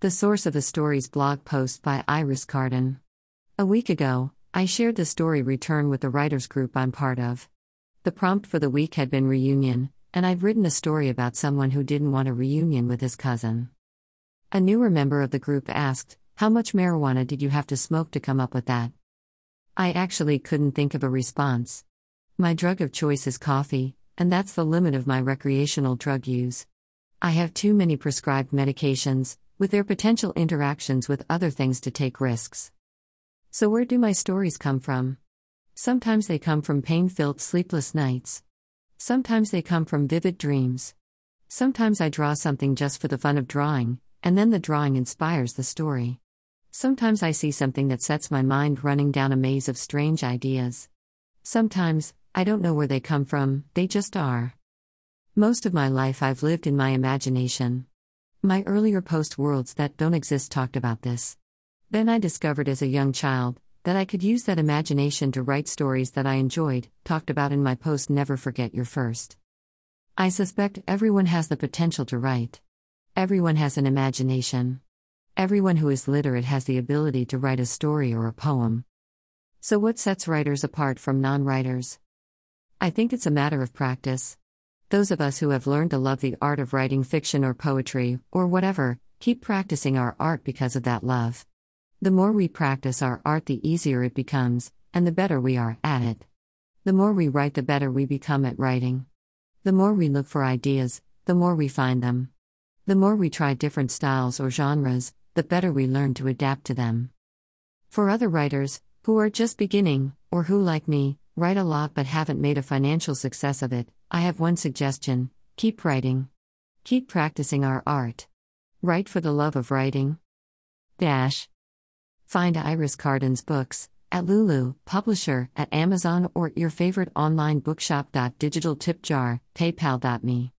The source of the stories blog post by Iris Carden. A week ago, I shared the story Return with the writers group I'm part of. The prompt for the week had been reunion, and I'd written a story about someone who didn't want a reunion with his cousin. A newer member of the group asked, How much marijuana did you have to smoke to come up with that? I actually couldn't think of a response. My drug of choice is coffee, and that's the limit of my recreational drug use. I have too many prescribed medications, with their potential interactions with other things to take risks. So, where do my stories come from? Sometimes they come from pain filled sleepless nights. Sometimes they come from vivid dreams. Sometimes I draw something just for the fun of drawing, and then the drawing inspires the story. Sometimes I see something that sets my mind running down a maze of strange ideas. Sometimes, I don't know where they come from, they just are. Most of my life I've lived in my imagination. My earlier post Worlds That Don't Exist talked about this. Then I discovered as a young child that I could use that imagination to write stories that I enjoyed, talked about in my post Never Forget Your First. I suspect everyone has the potential to write. Everyone has an imagination. Everyone who is literate has the ability to write a story or a poem. So, what sets writers apart from non writers? I think it's a matter of practice. Those of us who have learned to love the art of writing fiction or poetry, or whatever, keep practicing our art because of that love. The more we practice our art, the easier it becomes, and the better we are at it. The more we write, the better we become at writing. The more we look for ideas, the more we find them. The more we try different styles or genres, the better we learn to adapt to them. For other writers, who are just beginning, or who, like me, write a lot but haven't made a financial success of it, I have one suggestion keep writing. Keep practicing our art. Write for the love of writing. Dash. Find Iris Carden's books at Lulu, publisher, at Amazon, or your favorite online bookshop. Digital tip jar, paypal.me.